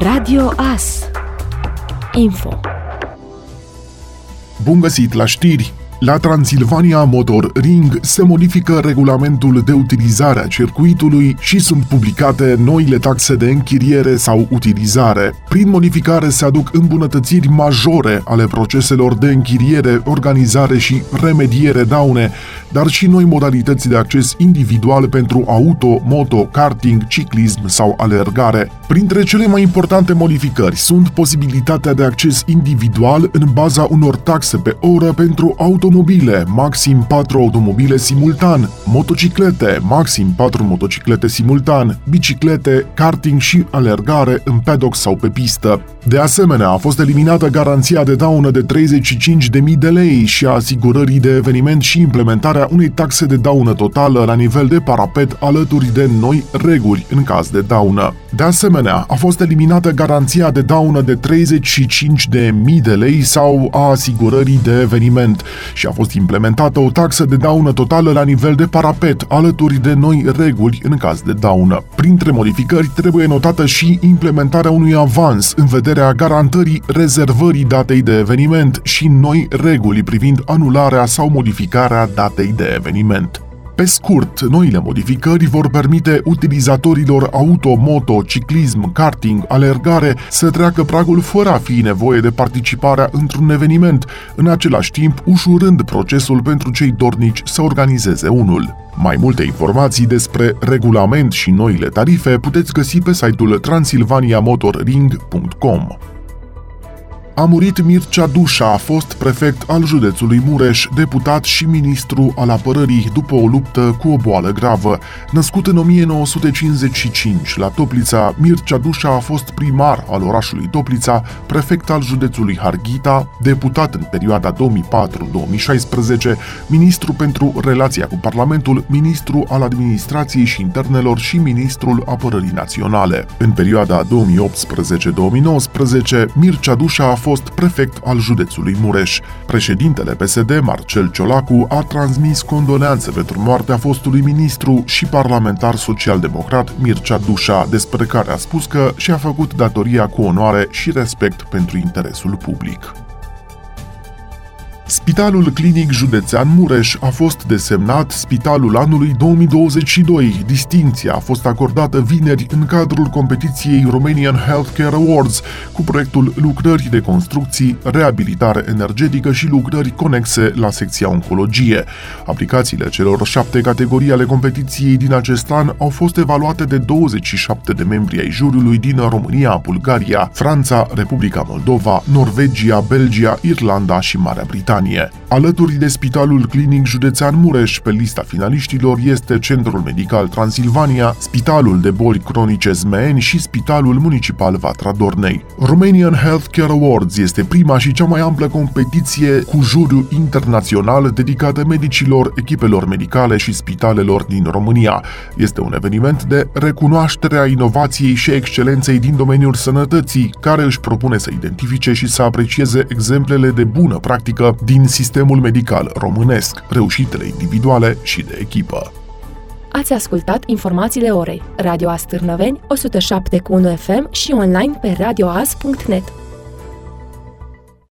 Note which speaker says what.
Speaker 1: Radio AS Info
Speaker 2: Bun găsit la știri! La Transilvania Motor Ring se modifică regulamentul de utilizare a circuitului și sunt publicate noile taxe de închiriere sau utilizare. Prin modificare se aduc îmbunătățiri majore ale proceselor de închiriere, organizare și remediere daune, dar și noi modalități de acces individual pentru auto, moto, karting, ciclism sau alergare. Printre cele mai importante modificări sunt posibilitatea de acces individual în baza unor taxe pe oră pentru automobile, maxim 4 automobile simultan, motociclete, maxim 4 motociclete simultan, biciclete, karting și alergare în paddock sau pe pistă. De asemenea, a fost eliminată garanția de daună de 35.000 de lei și a asigurării de eveniment și implementarea unei taxe de daună totală la nivel de parapet alături de noi reguli în caz de daună. De asemenea, a fost eliminată garanția de daună de 35.000 de lei sau a asigurării de eveniment și a fost implementată o taxă de daună totală la nivel de parapet alături de noi reguli în caz de daună. Printre modificări trebuie notată și implementarea unui avans în vederea garantării rezervării datei de eveniment și noi reguli privind anularea sau modificarea datei de eveniment. Pe scurt, noile modificări vor permite utilizatorilor auto, moto, ciclism, karting, alergare să treacă pragul fără a fi nevoie de participarea într-un eveniment, în același timp ușurând procesul pentru cei dornici să organizeze unul. Mai multe informații despre regulament și noile tarife puteți găsi pe site-ul transilvaniamotorring.com. A murit Mircea Dușa, a fost prefect al județului Mureș, deputat și ministru al apărării după o luptă cu o boală gravă. Născut în 1955 la Toplița, Mircea Dușa a fost primar al orașului Toplița, prefect al județului Harghita, deputat în perioada 2004-2016, ministru pentru relația cu Parlamentul, ministru al administrației și internelor și ministrul apărării naționale. În perioada 2018-2019, Mircea Dușa a fost fost prefect al județului Mureș. Președintele PSD, Marcel Ciolacu, a transmis condoleanțe pentru moartea fostului ministru și parlamentar social-democrat Mircea Dușa, despre care a spus că și-a făcut datoria cu onoare și respect pentru interesul public. Spitalul Clinic Județean Mureș a fost desemnat Spitalul anului 2022. Distinția a fost acordată vineri în cadrul competiției Romanian Healthcare Awards cu proiectul Lucrări de construcții, reabilitare energetică și lucrări conexe la secția oncologie. Aplicațiile celor șapte categorii ale competiției din acest an au fost evaluate de 27 de membri ai juriului din România, Bulgaria, Franța, Republica Moldova, Norvegia, Belgia, Irlanda și Marea Britanie. Britanie. Alături de Spitalul Clinic Județean Mureș, pe lista finaliștilor este Centrul Medical Transilvania, Spitalul de Boli Cronice Zmeeni și Spitalul Municipal Vatra Dornei. Romanian Healthcare Awards este prima și cea mai amplă competiție cu juriu internațional dedicată medicilor, echipelor medicale și spitalelor din România. Este un eveniment de recunoaștere a inovației și excelenței din domeniul sănătății, care își propune să identifice și să aprecieze exemplele de bună practică din sistemul medical românesc, reușitele individuale și de echipă.
Speaker 1: Ați ascultat informațiile orei. Radio Astârnăveni, 107.1 FM și online pe radioas.net.